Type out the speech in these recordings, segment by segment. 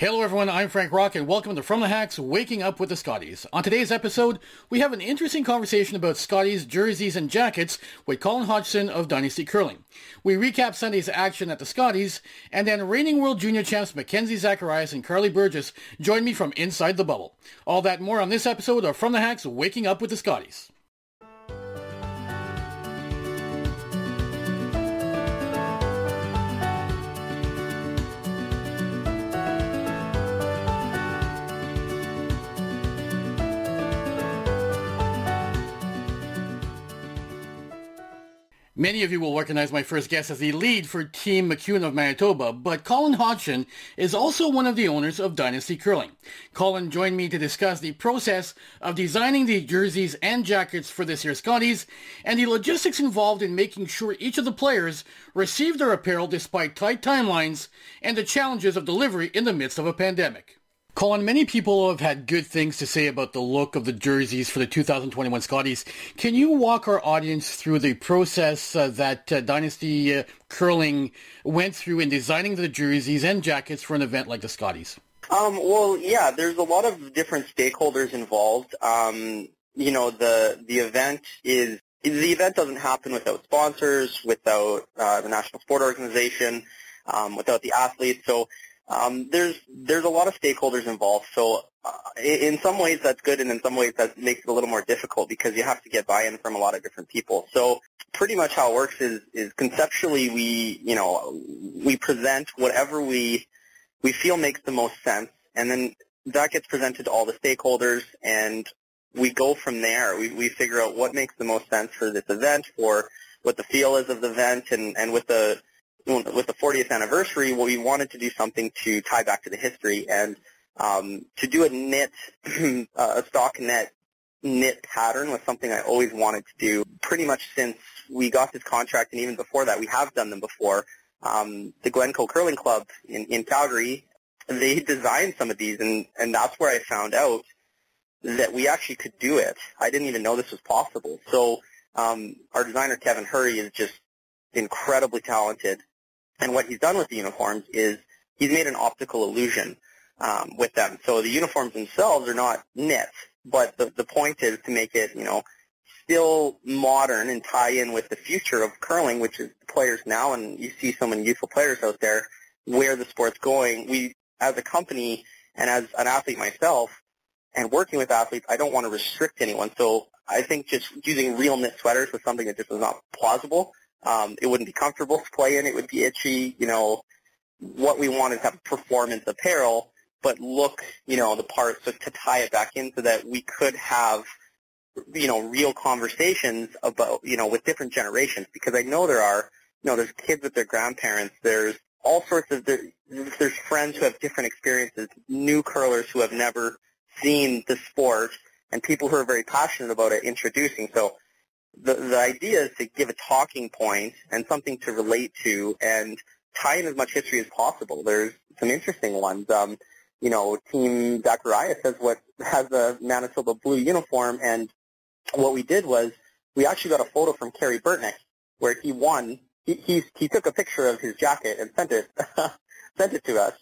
Hello everyone, I'm Frank Rock and welcome to From the Hacks Waking Up with the Scotties. On today's episode, we have an interesting conversation about Scotties, jerseys, and jackets with Colin Hodgson of Dynasty Curling. We recap Sunday's action at the Scotties, and then reigning world junior champs Mackenzie Zacharias and Karlee Burgess join me from inside the bubble. All that more on this episode of From the Hacks Waking Up with the Scotties. Many of you will recognize my first guest as the lead for Team McEwen of Manitoba, but Colin Hodgson is also one of the owners of Dynasty Curling. Colin joined me to discuss the process of designing the jerseys and jackets for this year's Scotties and the logistics involved in making sure each of the players received their apparel despite tight timelines and the challenges of delivery in the midst of a pandemic. Colin, many people have had good things to say about the look of the jerseys for the 2021 Scotties. Can you walk our audience through the process uh, that uh, Dynasty uh, Curling went through in designing the jerseys and jackets for an event like the Scotties? Um, well, yeah, there's a lot of different stakeholders involved. Um, you know, the the event is the event doesn't happen without sponsors, without uh, the National Sport Organization, um, without the athletes. So um, there's there's a lot of stakeholders involved. So uh, in some ways that's good, and in some ways that makes it a little more difficult because you have to get buy-in from a lot of different people. So pretty much how it works is is conceptually we you know we present whatever we we feel makes the most sense, and then that gets presented to all the stakeholders, and we go from there. We we figure out what makes the most sense for this event, for what the feel is of the event, and and with the with the 40th anniversary, we wanted to do something to tie back to the history and um, to do a knit, a stockinette knit pattern was something I always wanted to do pretty much since we got this contract and even before that we have done them before. Um, the Glencoe Curling Club in, in Calgary, they designed some of these and, and that's where I found out that we actually could do it. I didn't even know this was possible. So um, our designer Kevin Hurry is just incredibly talented and what he's done with the uniforms is he's made an optical illusion um, with them. So the uniforms themselves are not knit, but the, the point is to make it, you know, still modern and tie in with the future of curling, which is players now, and you see so many youthful players out there where the sport's going. We, as a company and as an athlete myself, and working with athletes, I don't want to restrict anyone. So I think just using real knit sweaters was something that just was not plausible. Um, it wouldn't be comfortable to play in. It would be itchy. You know, what we want is have performance apparel, but look, you know, the part so to tie it back in so that we could have, you know, real conversations about, you know, with different generations. Because I know there are, you know, there's kids with their grandparents. There's all sorts of there, there's friends who have different experiences, new curlers who have never seen the sport, and people who are very passionate about it introducing. So the, the idea is to give a talking point and something to relate to and tie in as much history as possible. There's some interesting ones. Um, you know, Team Zacharias has what has the Manitoba blue uniform, and what we did was we actually got a photo from Kerry Burtnyk where he won. He he, he took a picture of his jacket and sent it sent it to us,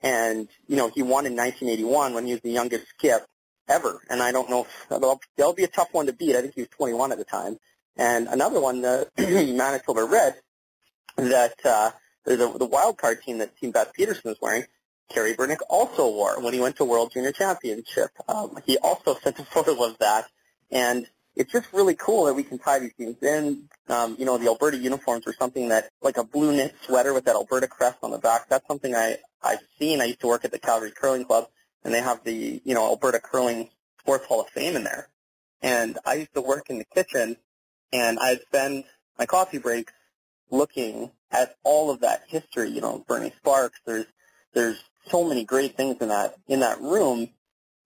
and you know he won in 1981 when he was the youngest skip ever. And I don't know if that'll, that'll be a tough one to beat. I think he was 21 at the time. And another one, the Manitoba Red, that uh, the, the wild card team that Team Beth Peterson was wearing, Kerry Burtnyk also wore when he went to World Junior Championship. Um, he also sent a photo of that, and it's just really cool that we can tie these teams in. Um, you know, the Alberta uniforms were something that, like a blue knit sweater with that Alberta crest on the back. That's something I I've seen. I used to work at the Calgary Curling Club, and they have the you know Alberta Curling Sports Hall of Fame in there. And I used to work in the kitchen, and I'd spend my coffee breaks looking at all of that history. You know, Bernie Sparks. There's there's so many great things in that in that room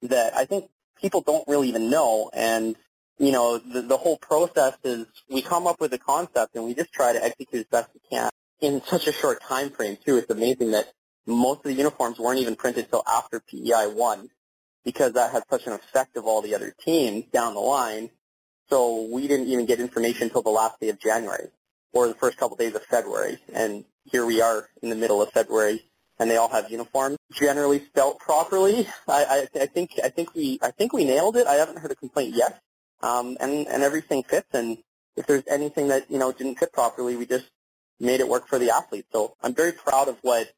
that I think people don't really even know. And you know, the, the whole process is we come up with a concept and we just try to execute as best we can in such a short time frame too. It's amazing that most of the uniforms weren't even printed until after PEI won because that had such an effect of all the other teams down the line. So we didn't even get information until the last day of January or the first couple of days of February. And here we are in the middle of February and they all have uniforms generally spelt properly. I, I, I think I think we I think we nailed it. I haven't heard a complaint yet, um, and and everything fits. And if there's anything that you know didn't fit properly, we just made it work for the athletes. So I'm very proud of what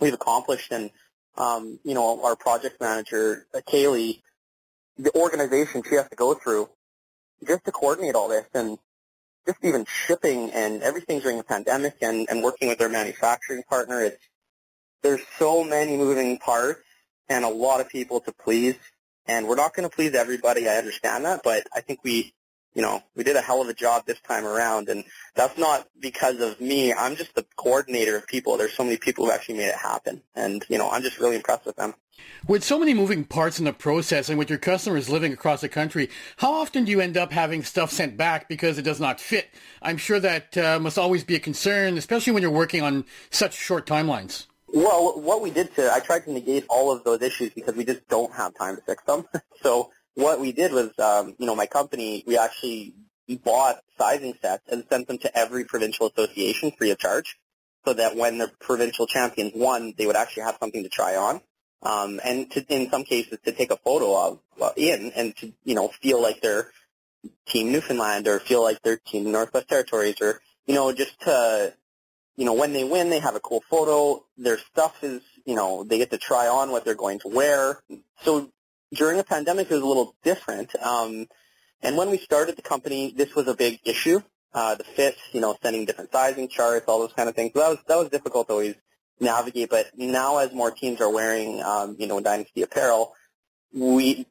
we've accomplished, and um, you know our project manager uh, Kaylee, the organization she has to go through just to coordinate all this and just even shipping and everything during the pandemic and, and working with their manufacturing partner, it's there's so many moving parts and a lot of people to please. And we're not going to please everybody. I understand that, but I think we, you know, we did a hell of a job this time around. And that's not because of me. I'm just the coordinator of people. There's so many people who actually made it happen. And, you know, I'm just really impressed with them. With so many moving parts in the process and with your customers living across the country, how often do you end up having stuff sent back because it does not fit? I'm sure that uh, must always be a concern, especially when you're working on such short timelines. Well, what we did to, I tried to negate all of those issues because we just don't have time to fix them. so what we did was, um, you know, my company, we actually bought sizing sets and sent them to every provincial association free of charge so that when the provincial champions won, they would actually have something to try on. Um, and to, in some cases to take a photo of uh, in and to, you know, feel like they're Team Newfoundland or feel like they're Team Northwest Territories or, you know, just to, you know, when they win, they have a cool photo. Their stuff is, you know, they get to try on what they're going to wear. So during a pandemic, it was a little different. Um, and when we started the company, this was a big issue. Uh, the fit, you know, sending different sizing charts, all those kind of things. So that was that was difficult to always navigate. But now, as more teams are wearing, um, you know, Dynasty apparel, we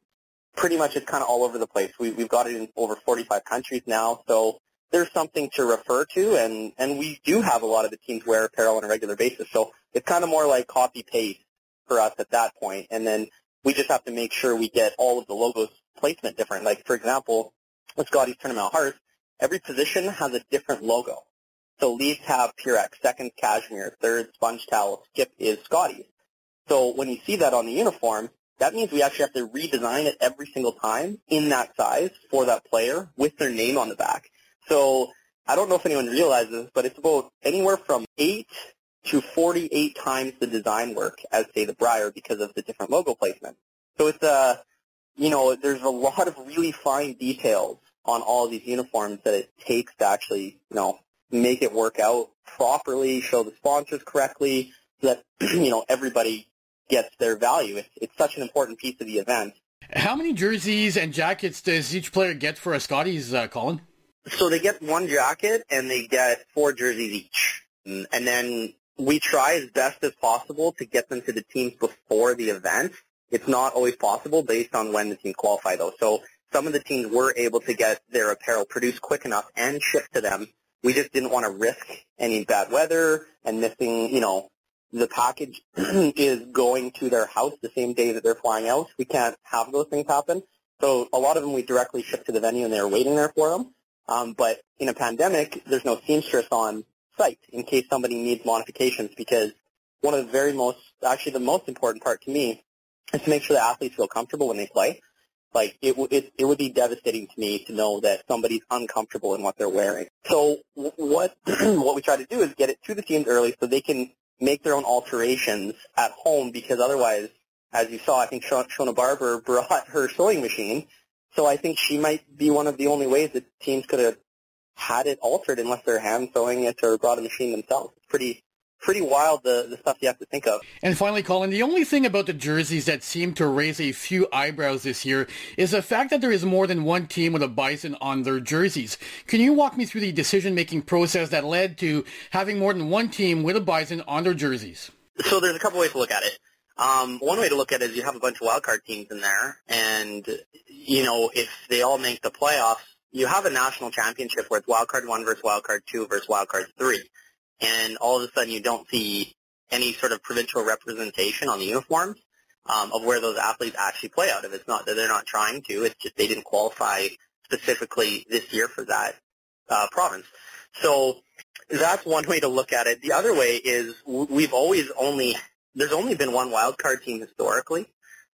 pretty much it's kind of all over the place. We, we've got it in over 45 countries now, so there's something to refer to, and and we do have a lot of the teams wear apparel on a regular basis. So it's kind of more like copy paste for us at that point, and then we just have to make sure we get all of the logos placement different. Like for example, with Scotties Tournament Hearts, every position has a different logo. So leads have Purex, second Cashmere, third Sponge Towel, skip is Scotties. So when you see that on the uniform, that means we actually have to redesign it every single time in that size for that player with their name on the back. So I don't know if anyone realizes, but it's about anywhere from 8 to 48 times the design work as, say, the Brier because of the different logo placement. So it's a, uh, you know, there's a lot of really fine details on all of these uniforms that it takes to actually, you know, make it work out properly, show the sponsors correctly, so that, you know, everybody gets their value. It's, it's such an important piece of the event. How many jerseys and jackets does each player get for a Scotties, uh, Colin? So they get one jacket and they get four jerseys each. And then we try as best as possible to get them to the teams before the event. It's not always possible based on when the teams qualify though. So some of the teams were able to get their apparel produced quick enough and shipped to them. We just didn't want to risk any bad weather and missing, you know, the package is going to their house the same day that they're flying out. We can't have those things happen. So a lot of them we directly ship to the venue and they're waiting there for them. Um, but in a pandemic, there's no seamstress on site in case somebody needs modifications because one of the very most, actually the most important part to me is to make sure the athletes feel comfortable when they play. Like it, it, it would be devastating to me to know that somebody's uncomfortable in what they're wearing. So what what we try to do is get it to the teams early so they can make their own alterations at home because otherwise, as you saw, I think Shona Barbour brought her sewing machine. So I think she might be one of the only ways that teams could have had it altered unless they're hand sewing it or brought a machine themselves. It's pretty pretty wild the, the stuff you have to think of. And finally, Colin, the only thing about the jerseys that seem to raise a few eyebrows this year is the fact that there is more than one team with a bison on their jerseys. Can you walk me through the decision-making process that led to having more than one team with a bison on their jerseys? So there's a couple ways to look at it. Um, one way to look at it is you have a bunch of wildcard teams in there, and you know if they all make the playoffs, you have a national championship where it's wildcard one versus wildcard two versus wildcard three and all of a sudden you don't see any sort of provincial representation on the uniforms um, of where those athletes actually play out of. It's not that they're not trying to; it's just they didn't qualify specifically this year for that uh, province. So that's one way to look at it. The other way is we've always only there's only been one wild card team historically.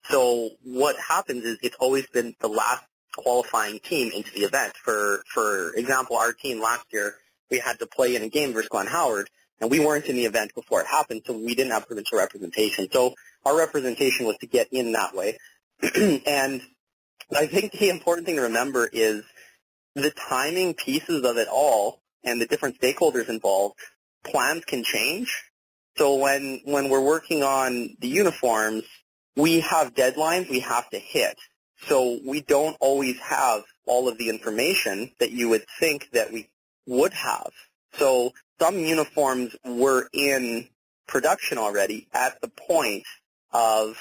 So what happens is it's always been the last qualifying team into the event. For for example, our team last year we had to play in a game versus Glenn Howard. and we weren't in the event before it happened, so we didn't have provincial representation. So our representation was to get in that way. and I think the important thing to remember is the timing pieces of it all and the different stakeholders involved, plans can change. So when, when we're working on the uniforms, we have deadlines we have to hit. So we don't always have all of the information that you would think that we would have. So some uniforms were in production already at the point of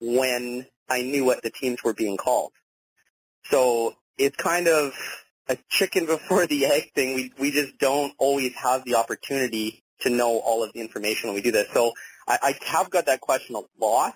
when I knew what the teams were being called. So it's kind of a chicken before the egg thing. We we just don't always have the opportunity to know all of the information when we do this. So I, I have got that question a lot.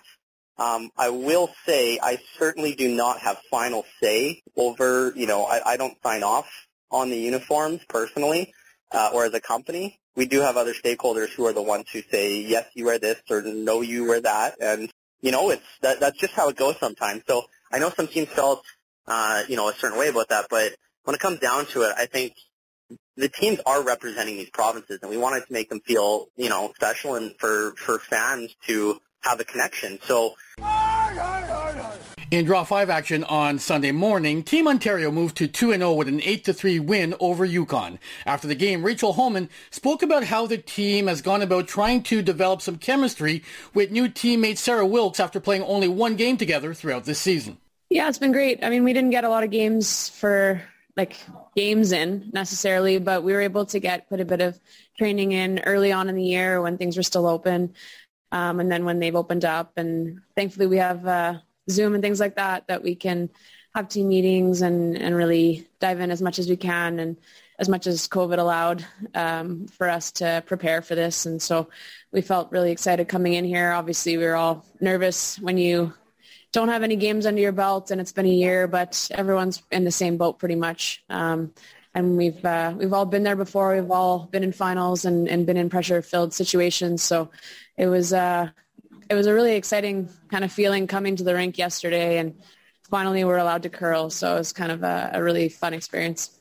Um, I will say I certainly do not have final say over, you know, I, I don't sign off on the uniforms personally uh, or as a company. We do have other stakeholders who are the ones who say, yes, you wear this or no, you wear that. And, you know, it's that, that's just how it goes sometimes. So I know some teams felt, uh, you know, a certain way about that, but when it comes down to it, I think the teams are representing these provinces, and we wanted to make them feel, you know, special and for, for fans to have a connection. So. In Draw 5 action on Sunday morning, Team Ontario moved to 2-0 with an 8-3 win over Yukon. After the game, Rachel Homan spoke about how the team has gone about trying to develop some chemistry with new teammate Sarah Wilkes after playing only one game together throughout this season. Yeah, it's been great. I mean, we didn't get a lot of games for like games in necessarily, but we were able to get quite a bit of training in early on in the year when things were still open. Um, and then when they've opened up and thankfully we have uh, Zoom and things like that, that we can have team meetings and, and really dive in as much as we can and as much as COVID allowed um, for us to prepare for this. And so we felt really excited coming in here. Obviously, we were all nervous when you don't have any games under your belt and it's been a year, but everyone's in the same boat pretty much. Um, and we've uh, we've all been there before. We've all been in finals and, and been in pressure filled situations. So it was uh, it was a really exciting kind of feeling coming to the rink yesterday, and finally we're allowed to curl. So it was kind of a, a really fun experience.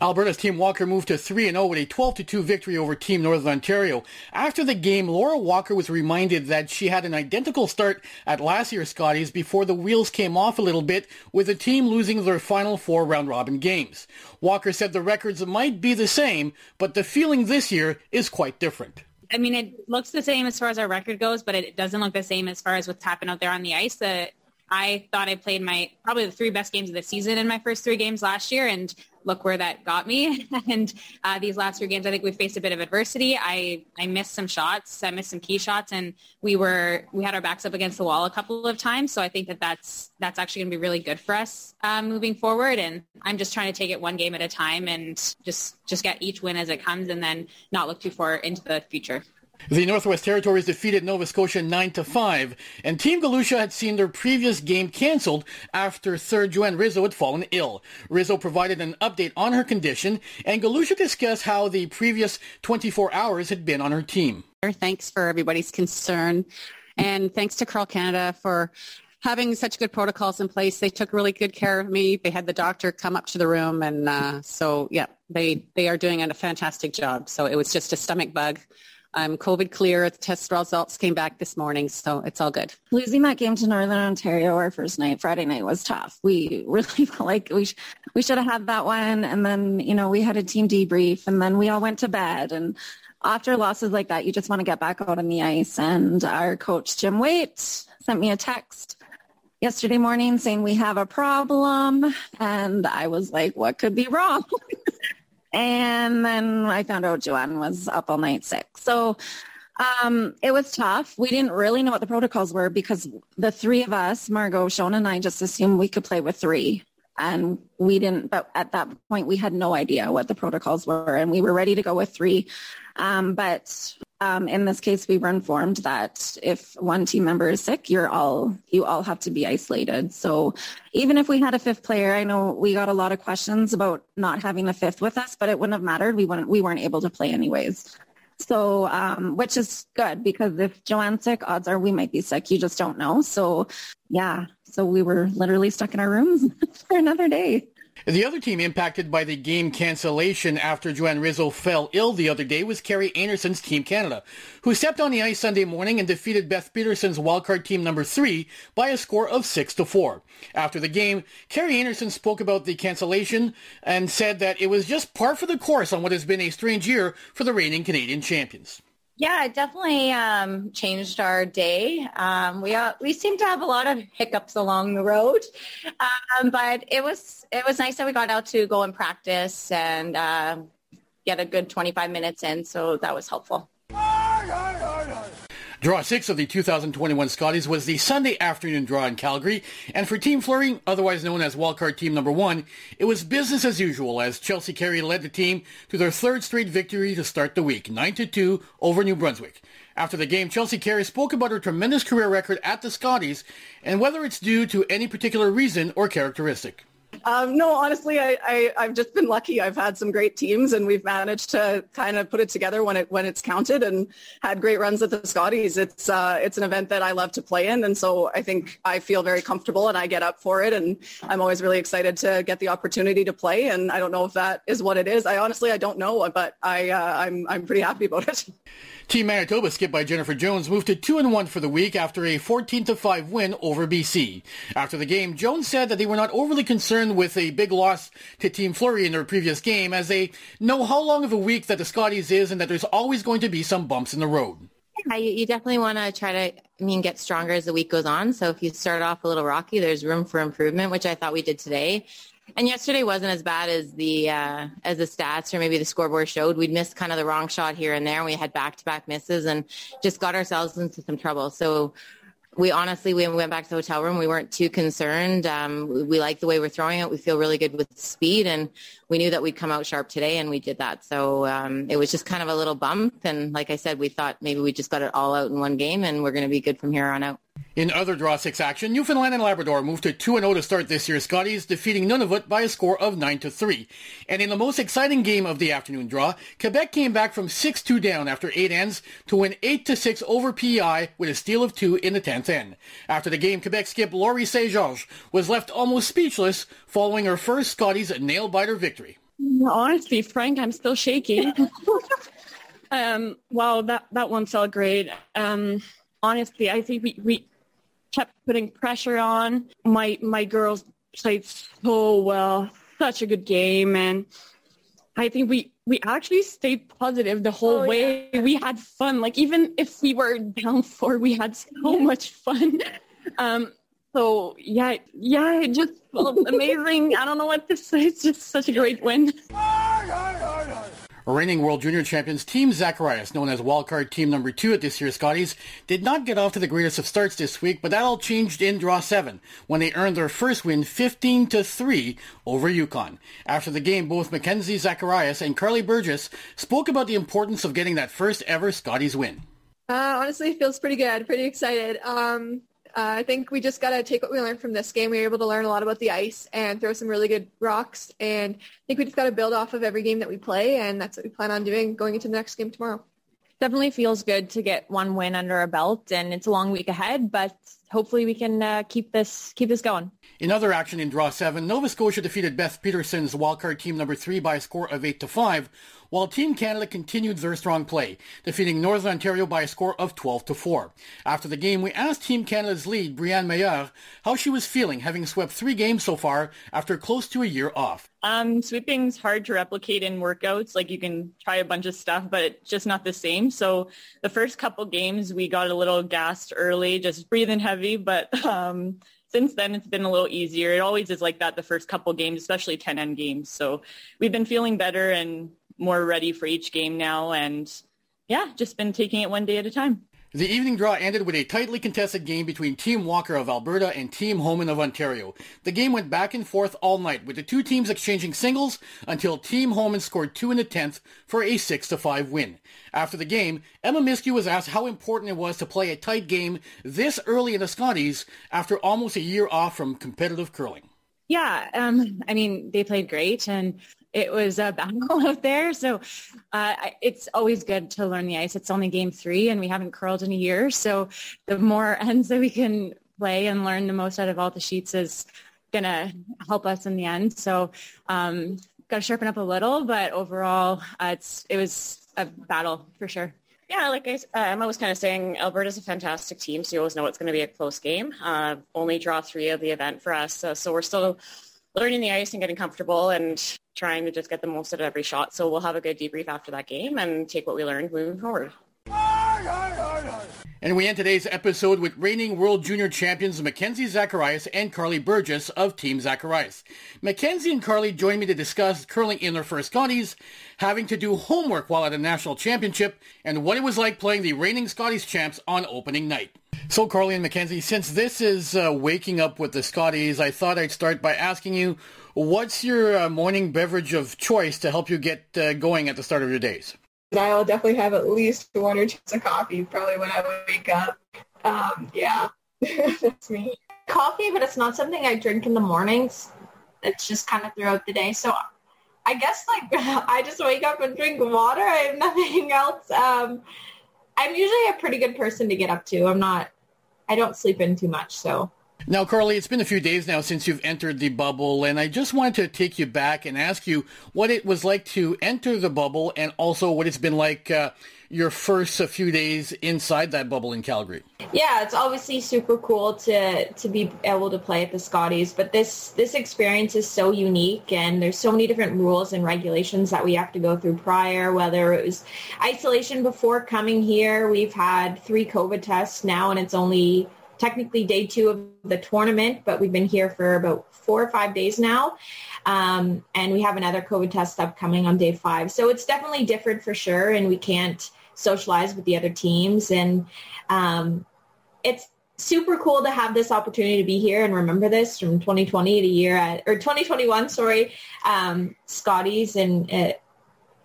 Alberta's Team Walker moved to 3-0 with a 12-2 victory over Team Northern Ontario. After the game, Laura Walker was reminded that she had an identical start at last year's Scotties before the wheels came off a little bit, with the team losing their final four round-robin games. Walker said the records might be the same, but the feeling this year is quite different. I mean, it looks the same as far as our record goes, but it doesn't look the same as far as what's happened out there on the ice. The I thought I played my probably the three best games of the season in my first three games last year, and look where that got me. and uh, these last three games, I think we faced a bit of adversity. I I missed some shots, I missed some key shots, and we were we had our backs up against the wall a couple of times. So I think that that's that's actually going to be really good for us uh, moving forward. And I'm just trying to take it one game at a time and just just get each win as it comes, and then not look too far into the future. The Northwest Territories defeated Nova Scotia 9 to 5, and Team Galusha had seen their previous game cancelled after third Joanne Rizzo had fallen ill. Rizzo provided an update on her condition, and Galusha discussed how the previous 24 hours had been on her team. Thanks for everybody's concern, and thanks to Curl Canada for having such good protocols in place. They took really good care of me. They had the doctor come up to the room, and uh, so yeah, they they are doing a fantastic job. So it was just a stomach bug. I'm COVID clear. The test results came back this morning, so it's all good. Losing that game to Northern Ontario our first night, Friday night, was tough. We really felt like we sh- we should have had that one, and then you know we had a team debrief, and then we all went to bed. And after losses like that, you just want to get back out on the ice. And our coach Jim Waite sent me a text yesterday morning saying we have a problem, and I was like, what could be wrong? And then I found out Joanne was up all night sick. So um, it was tough. We didn't really know what the protocols were because the three of us, Margot, Shona, and I just assumed we could play with three. And we didn't, but at that point, we had no idea what the protocols were. And we were ready to go with three. Um, but um, in this case, we were informed that if one team member is sick, you're all you all have to be isolated. So even if we had a fifth player, I know we got a lot of questions about not having a fifth with us, but it wouldn't have mattered. We wouldn't we weren't able to play anyways. So, um, which is good because if Joanne's sick, odds are we might be sick. You just don't know. So, yeah. So we were literally stuck in our rooms for another day. The other team impacted by the game cancellation after Joanne Rizzo fell ill the other day was Kerri Einarson's Team Canada, who stepped on the ice Sunday morning and defeated Beth Peterson's wildcard team number three by a score of 6 to 4. After the game, Kerri Einarson spoke about the cancellation and said that it was just par for the course on what has been a strange year for the reigning Canadian champions. Yeah, it definitely um, changed our day. Um, we uh, we seem to have a lot of hiccups along the road, um, but it was it was nice that we got out to go and practice and uh, get a good 25 minutes in. So that was helpful. Draw 6 of the 2021 Scotties was the Sunday afternoon draw in Calgary, and for Team Fleury, otherwise known as wildcard team number one, it was business as usual as Chelsea Carey led the team to their third straight victory to start the week, 9-2 over New Brunswick. After the game, Chelsea Carey spoke about her tremendous career record at the Scotties and whether it's due to any particular reason or characteristic. Um, no, honestly, I, I, I've just been lucky. I've had some great teams, and we've managed to kind of put it together when it when it's counted, and had great runs at the Scotties. It's uh, it's an event that I love to play in, and so I think I feel very comfortable, and I get up for it, and I'm always really excited to get the opportunity to play. And I don't know if that is what it is. I honestly I don't know, but I uh, I'm I'm pretty happy about it. Team Manitoba, skipped by Jennifer Jones, moved to 2 and 1 for the week after a 14-5 win over BC. After the game, Jones said that they were not overly concerned with a big loss to Team Fleury in their previous game as they know how long of a week that the Scotties is and that there's always going to be some bumps in the road. Yeah, you definitely want to try to, I mean, get stronger as the week goes on. So if you start off a little rocky, there's room for improvement, which I thought we did today. And yesterday wasn't as bad as the uh, as the stats or maybe the scoreboard showed. We'd missed kind of the wrong shot here and there. And we had back to back misses and just got ourselves into some trouble. So we honestly we went back to the hotel room. We weren't too concerned. Um, we, we like the way we're throwing it. We feel really good with speed, and we knew that we'd come out sharp today, and we did that. So um, it was just kind of a little bump. And like I said, we thought maybe we just got it all out in one game, and we're going to be good from here on out. In other Draw 6 action, Newfoundland and Labrador moved to 2-0 to start this year's Scotties, defeating Nunavut by a score of 9-3. And in the most exciting game of the afternoon draw, Quebec came back from 6-2 down after 8 ends to win 8-6 over PEI with a steal of 2 in the 10th end. After the game, Quebec skip Laurie St-Georges was left almost speechless following her first Scotties nail-biter victory. Honestly, Frank, I'm still shaking. um, wow, that, that one felt great. Um, honestly, I think we, we kept putting pressure on. My my girls played so well, such a good game, and I think we we actually stayed positive the whole oh, way. Yeah. We had fun. Like even if we were down four, we had so yeah. much fun. Um, so yeah, yeah, it just felt amazing. I don't know what to say. It's just such a great win. Reigning World Junior Champions Team Zacharias, known as wildcard team number two at this year's Scotties, did not get off to the greatest of starts this week, but that all changed in draw seven when they earned their first win 15 to 3 over Yukon. After the game, both Mackenzie Zacharias and Karlee Burgess spoke about the importance of getting that first ever Scotties win. Uh, honestly, feels pretty good. Pretty excited. Um, uh, I think we just got to take what we learned from this game. We were able to learn a lot about the ice and throw some really good rocks. And I think we just got to build off of every game that we play, and that's what we plan on doing going into the next game tomorrow. Definitely feels good to get one win under our belt, and it's a long week ahead, but hopefully we can uh, keep this keep this going. In other action in Draw 7, Nova Scotia defeated Beth Peterson's wildcard team number 3 by a score of 8 to 5, while Team Canada continued their strong play, defeating Northern Ontario by a score of 12 to 4. After the game, we asked Team Canada's lead, Briane Meilleur, how she was feeling having swept three games so far after close to a year off. Um, sweeping's hard to replicate in workouts. Like you can try a bunch of stuff, but just not the same. So the first couple games we got a little gassed early, just breathing heavy, but um, since then it's been a little easier. It always is like that the first couple games, especially 10 end games. So we've been feeling better and more ready for each game now. And yeah, just been taking it one day at a time. The evening draw ended with a tightly contested game between Team Walker of Alberta and Team Homan of Ontario. The game went back and forth all night, with the two teams exchanging singles until Team Homan scored two in the tenth for a six to five win. After the game, Emma Miskew was asked how important it was to play a tight game this early in the Scotties after almost a year off from competitive curling. Yeah, um, I mean, they played great, and it was a battle out there. So uh, it's always good to learn the ice. It's only game three and we haven't curled in a year. So the more ends that we can play and learn the most out of all the sheets is going to help us in the end. So um, got to sharpen up a little, but overall, uh, it's it was a battle for sure. Yeah, like I, uh, Emma was kind of saying, Alberta's a fantastic team, so you always know it's going to be a close game. Uh, only draw three of the event for us, so, so we're still learning the ice and getting comfortable and trying to just get the most out of every shot. So we'll have a good debrief after that game and take what we learned moving forward. And we end today's episode with reigning World Junior Champions Mackenzie Zacharias and Karlee Burgess of Team Zacharias. Mackenzie and Karlee joined me to discuss curling in their first Scotties, having to do homework while at a national championship, and what it was like playing the reigning Scotties champs on opening night. So Karlee and Mackenzie, since this is uh, waking up with the Scotties, I thought I'd start by asking you, what's your uh, morning beverage of choice to help you get uh, going at the start of your days? I'll definitely have at least one or two cups of coffee probably when I wake up. Um, yeah, that's me. Coffee, but it's not something I drink in the mornings. It's just kind of throughout the day. So I guess like I just wake up and drink water. I have nothing else. Um, I'm usually a pretty good person to get up to. I'm not, I don't sleep in too much. So now, Karlee, it's been a few days now since you've entered the bubble, and I just wanted to take you back and ask you what it was like to enter the bubble and also what it's been like uh, your first few days inside that bubble in Calgary. Yeah, it's obviously super cool to to be able to play at the Scotties, but this this experience is so unique and there's so many different rules and regulations that we have to go through prior, whether it was isolation before coming here. We've had three COVID tests now and it's only technically day two of the tournament, but we've been here for about four or five days now. Um, and we have another COVID test upcoming on day five. So it's definitely different for sure. And we can't socialize with the other teams. And um, it's super cool to have this opportunity to be here and remember this from 2020 to year at, or 2021, sorry, um, Scotties and uh,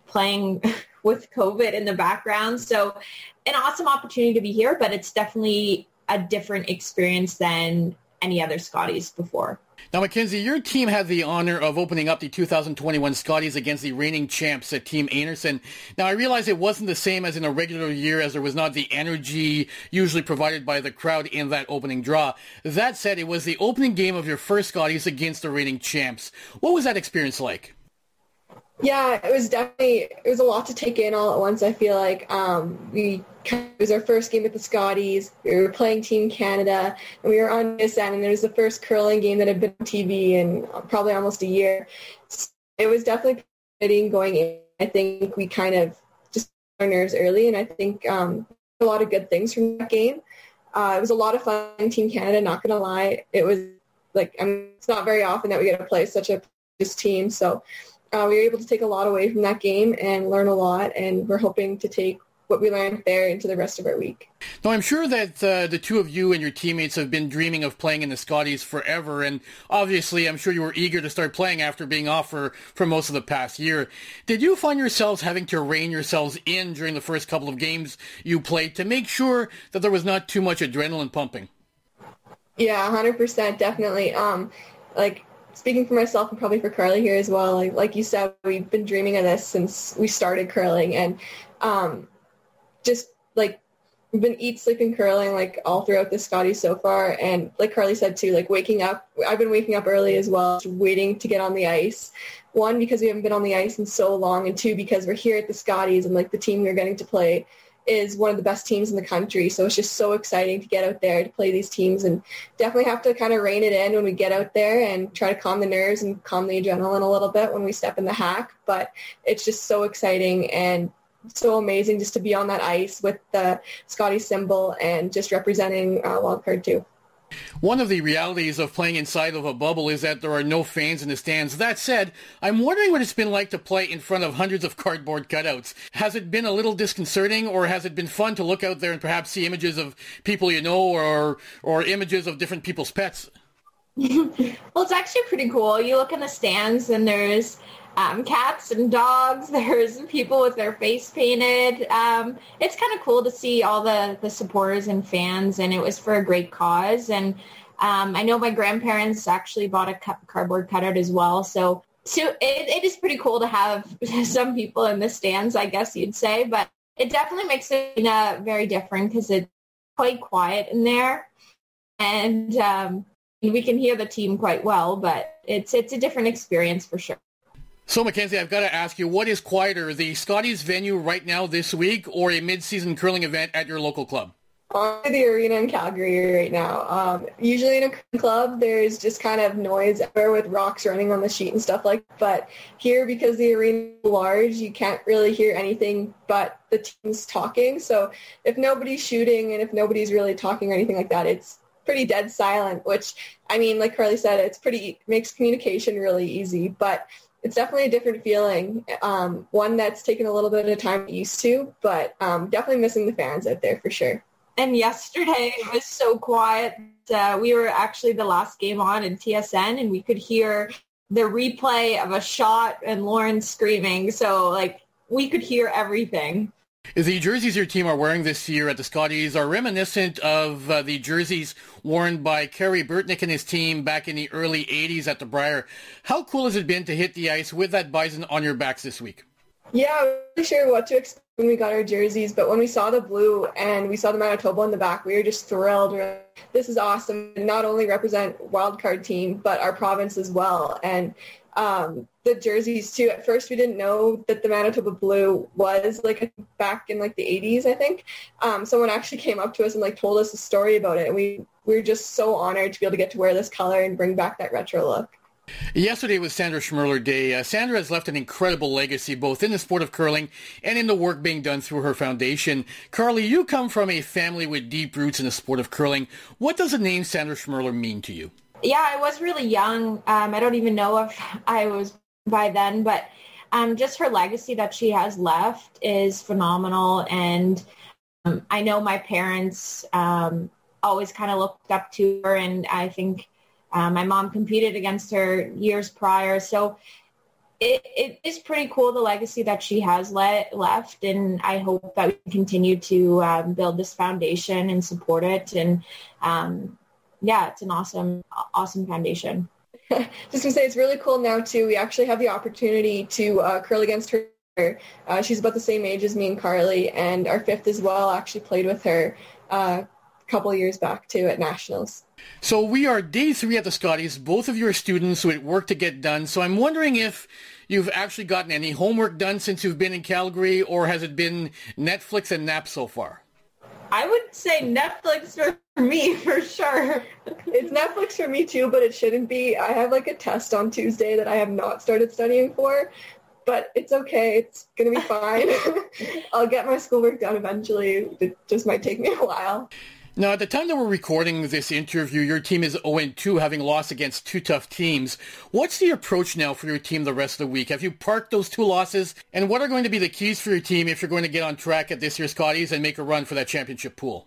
playing with COVID in the background. So an awesome opportunity to be here, but it's definitely a different experience than any other Scotties before. Now, Mackenzie, your team had the honor of opening up the 2021 Scotties against the reigning champs at Team Einarson. Now, I realize it wasn't the same as in a regular year as there was not the energy usually provided by the crowd in that opening draw. That said, it was the opening game of your first Scotties against the reigning champs. What was that experience like? Yeah, it was definitely it was a lot to take in all at once. I feel like um, we it was our first game at the Scotties. We were playing Team Canada, and we were on end, and it was the first curling game that had been on TV in probably almost a year. So it was definitely exciting going in. I think we kind of just our nerves early, and I think um, a lot of good things from that game. Uh, it was a lot of fun. Team Canada, not gonna lie, it was like I mean, it's not very often that we get to play such a this team, so uh, we were able to take a lot away from that game and learn a lot, and we're hoping to take what we learned there into the rest of our week. Now, I'm sure that uh, the two of you and your teammates have been dreaming of playing in the Scotties forever, and obviously, I'm sure you were eager to start playing after being off for, for most of the past year. Did you find yourselves having to rein yourselves in during the first couple of games you played to make sure that there was not too much adrenaline pumping? Yeah, 100%, definitely. Um, like speaking for myself and probably for Karlee here as well, like, like you said, we've been dreaming of this since we started curling and um, just like we've been eat, sleeping, curling like all throughout the Scotty so far. And like Karlee said too, like waking up, I've been waking up early as well, waiting to get on the ice. One, because we haven't been on the ice in so long, and two, because we're here at the Scotties and like the team we're getting to play is one of the best teams in the country. So it's just so exciting to get out there to play these teams and definitely have to kind of rein it in when we get out there and try to calm the nerves and calm the adrenaline a little bit when we step in the hack. But it's just so exciting and so amazing just to be on that ice with the Scotty symbol and just representing uh, Wildcard 2. One of the realities of playing inside of a bubble is that there are no fans in the stands. That said, I'm wondering what it's been like to play in front of hundreds of cardboard cutouts. Has it been a little disconcerting or has it been fun to look out there and perhaps see images of people you know or or images of different people's pets? well, it's actually pretty cool. You look in the stands and there's um, cats and dogs. There's people with their face painted. Um, it's kind of cool to see all the, the supporters and fans, and it was for a great cause. And um, I know my grandparents actually bought a cardboard cutout as well. So, so it, it is pretty cool to have some people in the stands, I guess you'd say. But it definitely makes it uh, very different because it's quite quiet in there. And um, we can hear the team quite well, but it's it's a different experience for sure. So, Mackenzie, I've got to ask you, what is quieter, the Scotties venue right now this week or a mid-season curling event at your local club? On the arena in Calgary right now. Um, usually in a club, there's just kind of noise everywhere with rocks running on the sheet and stuff like that. But here, because the arena is large, you can't really hear anything but the teams talking. So if nobody's shooting and if nobody's really talking or anything like that, it's pretty dead silent, which, I mean, like Karlee said, it's pretty, makes communication really easy. But it's definitely a different feeling. Um, one that's taken a little bit of time to used to, but um, definitely missing the fans out there for sure. And yesterday it was so quiet. Uh, we were actually the last game on in TSN, and we could hear the replay of a shot and Lauren screaming. So like we could hear everything. The jerseys your team are wearing this year at the Scotties are reminiscent of uh, the jerseys worn by Kerry Burtnyk and his team back in the early 80s at the Brier. How cool has it been to hit the ice with that bison on your backs this week? Yeah, I wasn't really sure what to expect when we got our jerseys, but when we saw the blue and we saw the Manitoba in the back, we were just thrilled. This is awesome. Not only represent wildcard team, but our province as well. And um, the jerseys too. At first, we didn't know that the Manitoba blue was like back in like the 80s. I think um, someone actually came up to us and like told us a story about it, and we we were just so honored to be able to get to wear this color and bring back that retro look. Yesterday was Sandra Schmirler Day. Uh, Sandra has left an incredible legacy both in the sport of curling and in the work being done through her foundation. Karlee, you come from a family with deep roots in the sport of curling. What does the name Sandra Schmirler mean to you? Yeah, I was really young. Um, I don't even know if I was by then, but um, just her legacy that she has left is phenomenal. And um, I know my parents um, always kind of looked up to her, and I think uh, my mom competed against her years prior. So it, it is pretty cool the legacy that she has left, and I hope that we continue to um, build this foundation and support it. And um, yeah, it's an awesome, awesome foundation. Just to say, it's really cool now too. We actually have the opportunity to uh, curl against her. Uh, she's about the same age as me and Karlee, and our fifth as well actually played with her uh, a couple years back too at nationals. So we are day three at the Scotties. Both of you are students with work to get done. So I'm wondering if you've actually gotten any homework done since you've been in Calgary, or has it been Netflix and nap so far? I would say Netflix for me for sure. It's Netflix for me too, but it shouldn't be. I have like a test on Tuesday that I have not started studying for, but it's okay. It's going to be fine. I'll get my schoolwork done eventually. It just might take me a while. Now, at the time that we're recording this interview, your team is 0-2, having lost against two tough teams. What's the approach now for your team the rest of the week? Have you parked those two losses? And what are going to be the keys for your team if you're going to get on track at this year's Scotties and make a run for that championship pool?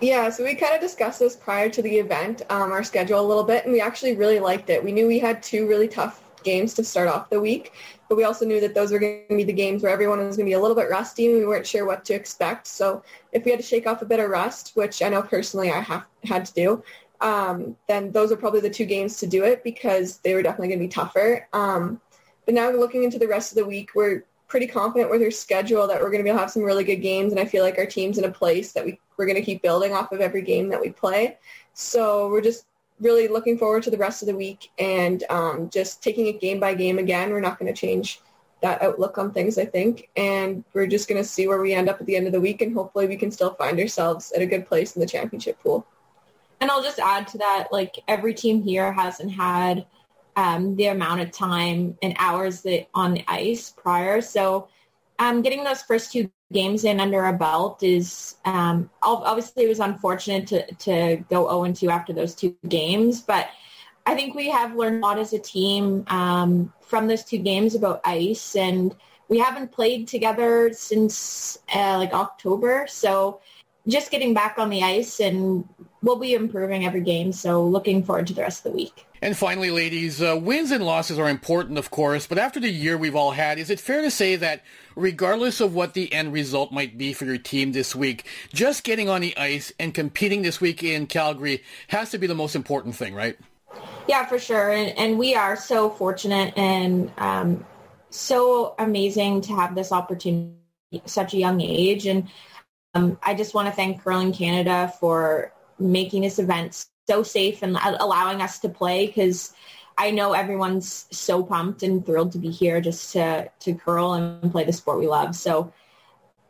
Yeah, so we kind of discussed this prior to the event, um, our schedule a little bit, and we actually really liked it. We knew we had two really tough games to start off the week, but we also knew that those were going to be the games where everyone was going to be a little bit rusty and we weren't sure what to expect. So if we had to shake off a bit of rust, which I know personally I have had to do, um, then those are probably the two games to do it because they were definitely going to be tougher. Um, but now looking into the rest of the week, we're pretty confident with our schedule that we're going to be able to have some really good games, and I feel like our team's in a place that we, we're going to keep building off of every game that we play. So we're just really looking forward to the rest of the week and um, just taking it game by game again. We're not going to change that outlook on things, I think. And we're just going to see where we end up at the end of the week and hopefully we can still find ourselves at a good place in the championship pool. And I'll just add to that, like every team here hasn't had um, the amount of time and hours that on the ice prior. So um, getting those first two games in under a belt is um, obviously it was unfortunate to, to go 0 2 after those two games, but I think we have learned a lot as a team um, from those two games about ice, and we haven't played together since uh, like October. So just getting back on the ice, and we'll be improving every game. So looking forward to the rest of the week. And finally, ladies, uh, wins and losses are important, of course, but after the year we've all had, is it fair to say that regardless of what the end result might be for your team this week, just getting on the ice and competing this week in Calgary has to be the most important thing, right? Yeah, for sure. And, and we are so fortunate and um, so amazing to have this opportunity at such a young age. And um, I just want to thank Curling Canada for making this event so safe and allowing us to play because I know everyone's so pumped and thrilled to be here just to to curl and play the sport we love. So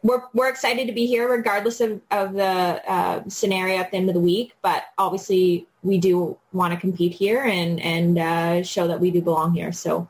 we're we're excited to be here regardless of, of the uh, scenario at the end of the week. But obviously, we do want to compete here and and uh, show that we do belong here. So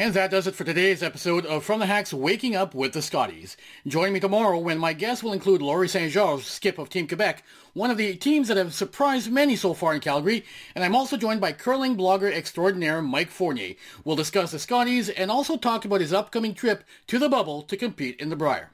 and that does it for today's episode of From the Hacks Waking Up with the Scotties. Join me tomorrow when my guests will include Laurie St-Georges, skip of Team Quebec, one of the teams that have surprised many so far in Calgary, and I'm also joined by curling blogger extraordinaire Mike Fournier. We'll discuss the Scotties and also talk about his upcoming trip to the bubble to compete in the Brier.